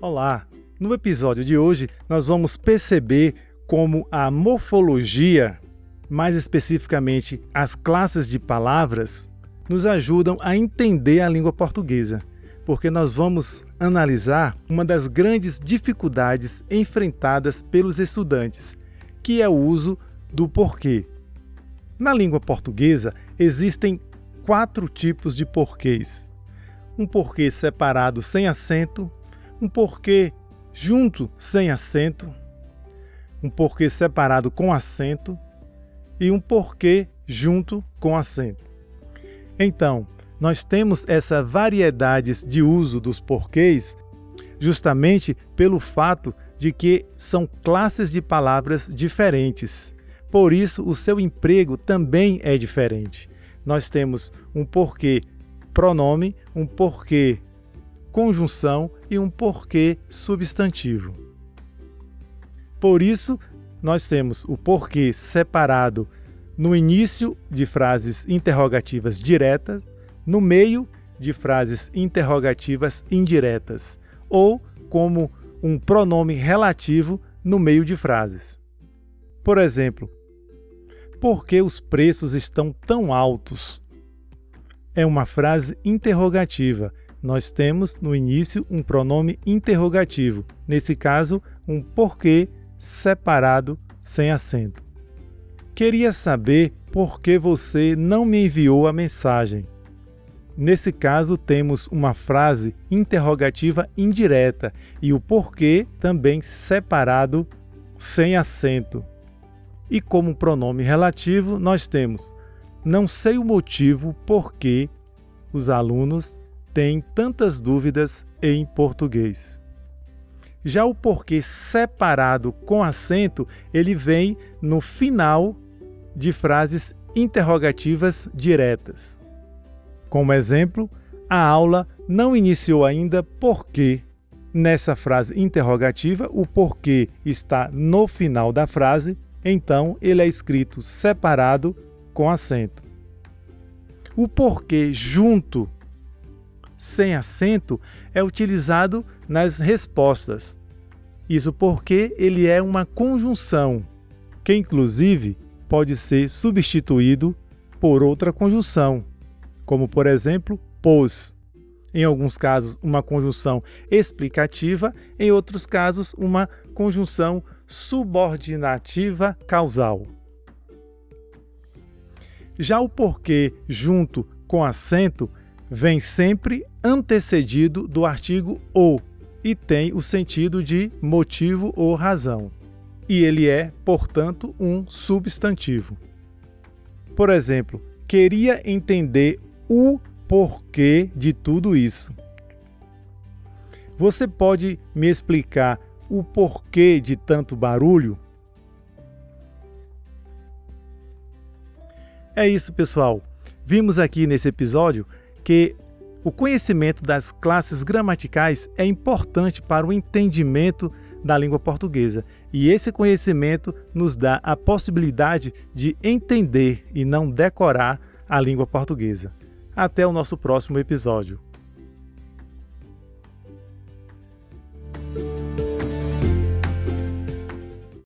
Olá! No episódio de hoje, nós vamos perceber como a morfologia, mais especificamente as classes de palavras, nos ajudam a entender a língua portuguesa, porque nós vamos analisar uma das grandes dificuldades enfrentadas pelos estudantes, que é o uso do porquê. Na língua portuguesa existem quatro tipos de porquês: um porquê separado sem acento, um porquê junto sem acento, um porquê separado com acento e um porquê junto com acento. Então, nós temos essa variedade de uso dos porquês justamente pelo fato de que são classes de palavras diferentes. Por isso, o seu emprego também é diferente. Nós temos um porquê pronome, um porquê conjunção e um porquê substantivo. Por isso, nós temos o porquê separado no início de frases interrogativas diretas, no meio de frases interrogativas indiretas, ou como um pronome relativo no meio de frases. Por exemplo, por que os preços estão tão altos? É uma frase interrogativa nós temos no início um pronome interrogativo, nesse caso, um porquê separado sem acento. Queria saber por que você não me enviou a mensagem. Nesse caso, temos uma frase interrogativa indireta e o porquê também separado sem acento. E como pronome relativo, nós temos não sei o motivo por que os alunos tem tantas dúvidas em português. Já o porquê separado com acento, ele vem no final de frases interrogativas diretas. Como exemplo, a aula não iniciou ainda porque nessa frase interrogativa o porquê está no final da frase, então ele é escrito separado com acento. O porquê junto sem acento é utilizado nas respostas. Isso porque ele é uma conjunção, que inclusive pode ser substituído por outra conjunção, como por exemplo, pôs. Em alguns casos, uma conjunção explicativa, em outros casos, uma conjunção subordinativa causal. Já o porquê junto com acento vem sempre antecedido do artigo ou e tem o sentido de motivo ou razão. E ele é, portanto, um substantivo. Por exemplo, queria entender o porquê de tudo isso. Você pode me explicar o porquê de tanto barulho? É isso, pessoal. Vimos aqui nesse episódio que o conhecimento das classes gramaticais é importante para o entendimento da língua portuguesa, e esse conhecimento nos dá a possibilidade de entender e não decorar a língua portuguesa. Até o nosso próximo episódio.